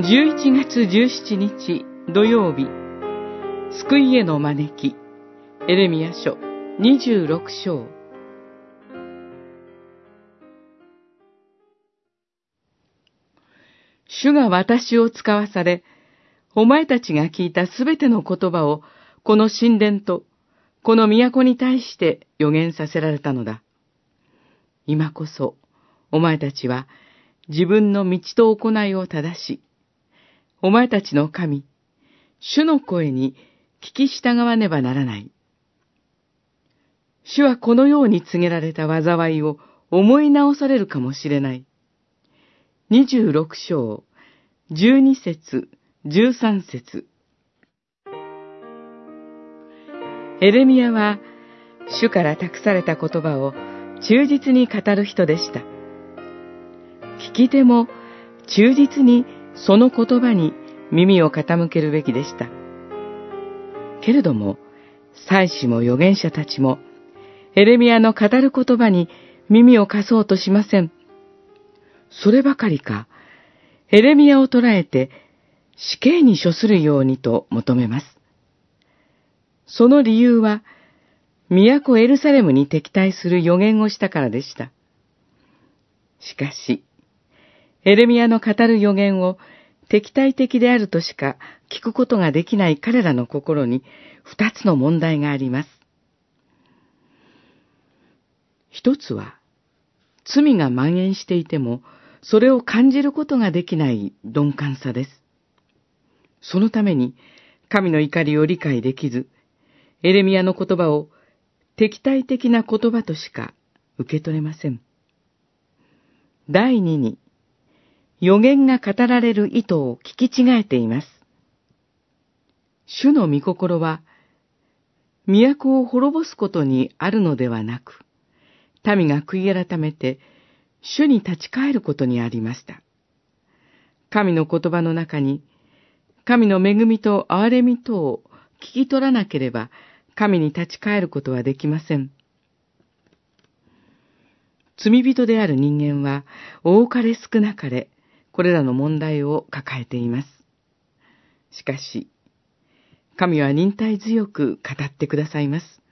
11月17日土曜日、救いへの招き、エレミア書26章。主が私を使わされ、お前たちが聞いたすべての言葉を、この神殿と、この都に対して予言させられたのだ。今こそ、お前たちは自分の道と行いを正し、お前たちの神、主の声に聞き従わねばならない。主はこのように告げられた災いを思い直されるかもしれない。26章、12節、13節エレミアは、主から託された言葉を忠実に語る人でした。聞き手も忠実にその言葉に耳を傾けるべきでした。けれども、祭司も預言者たちも、エレミアの語る言葉に耳を貸そうとしません。そればかりか、エレミアを捕らえて死刑に処するようにと求めます。その理由は、都エルサレムに敵対する予言をしたからでした。しかし、エレミアの語る予言を敵対的であるとしか聞くことができない彼らの心に二つの問題があります。一つは、罪が蔓延していても、それを感じることができない鈍感さです。そのために、神の怒りを理解できず、エレミアの言葉を敵対的な言葉としか受け取れません。第二に、予言が語られる意図を聞き違えています。主の御心は、都を滅ぼすことにあるのではなく、民が悔い改めて、主に立ち返ることにありました。神の言葉の中に、神の恵みと憐れみとを聞き取らなければ、神に立ち返ることはできません。罪人である人間は、多かれ少なかれ、これらの問題を抱えています。しかし、神は忍耐強く語ってくださいます。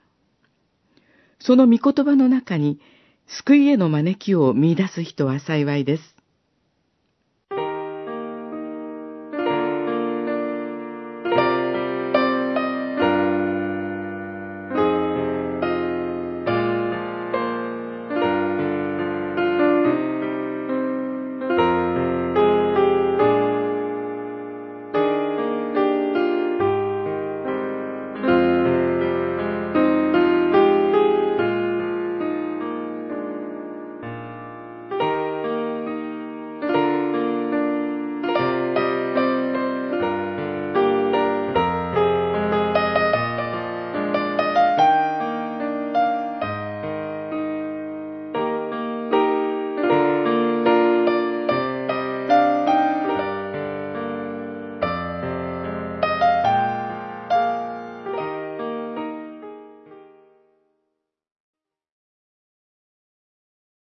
その御言葉の中に、救いへの招きを見出す人は幸いです。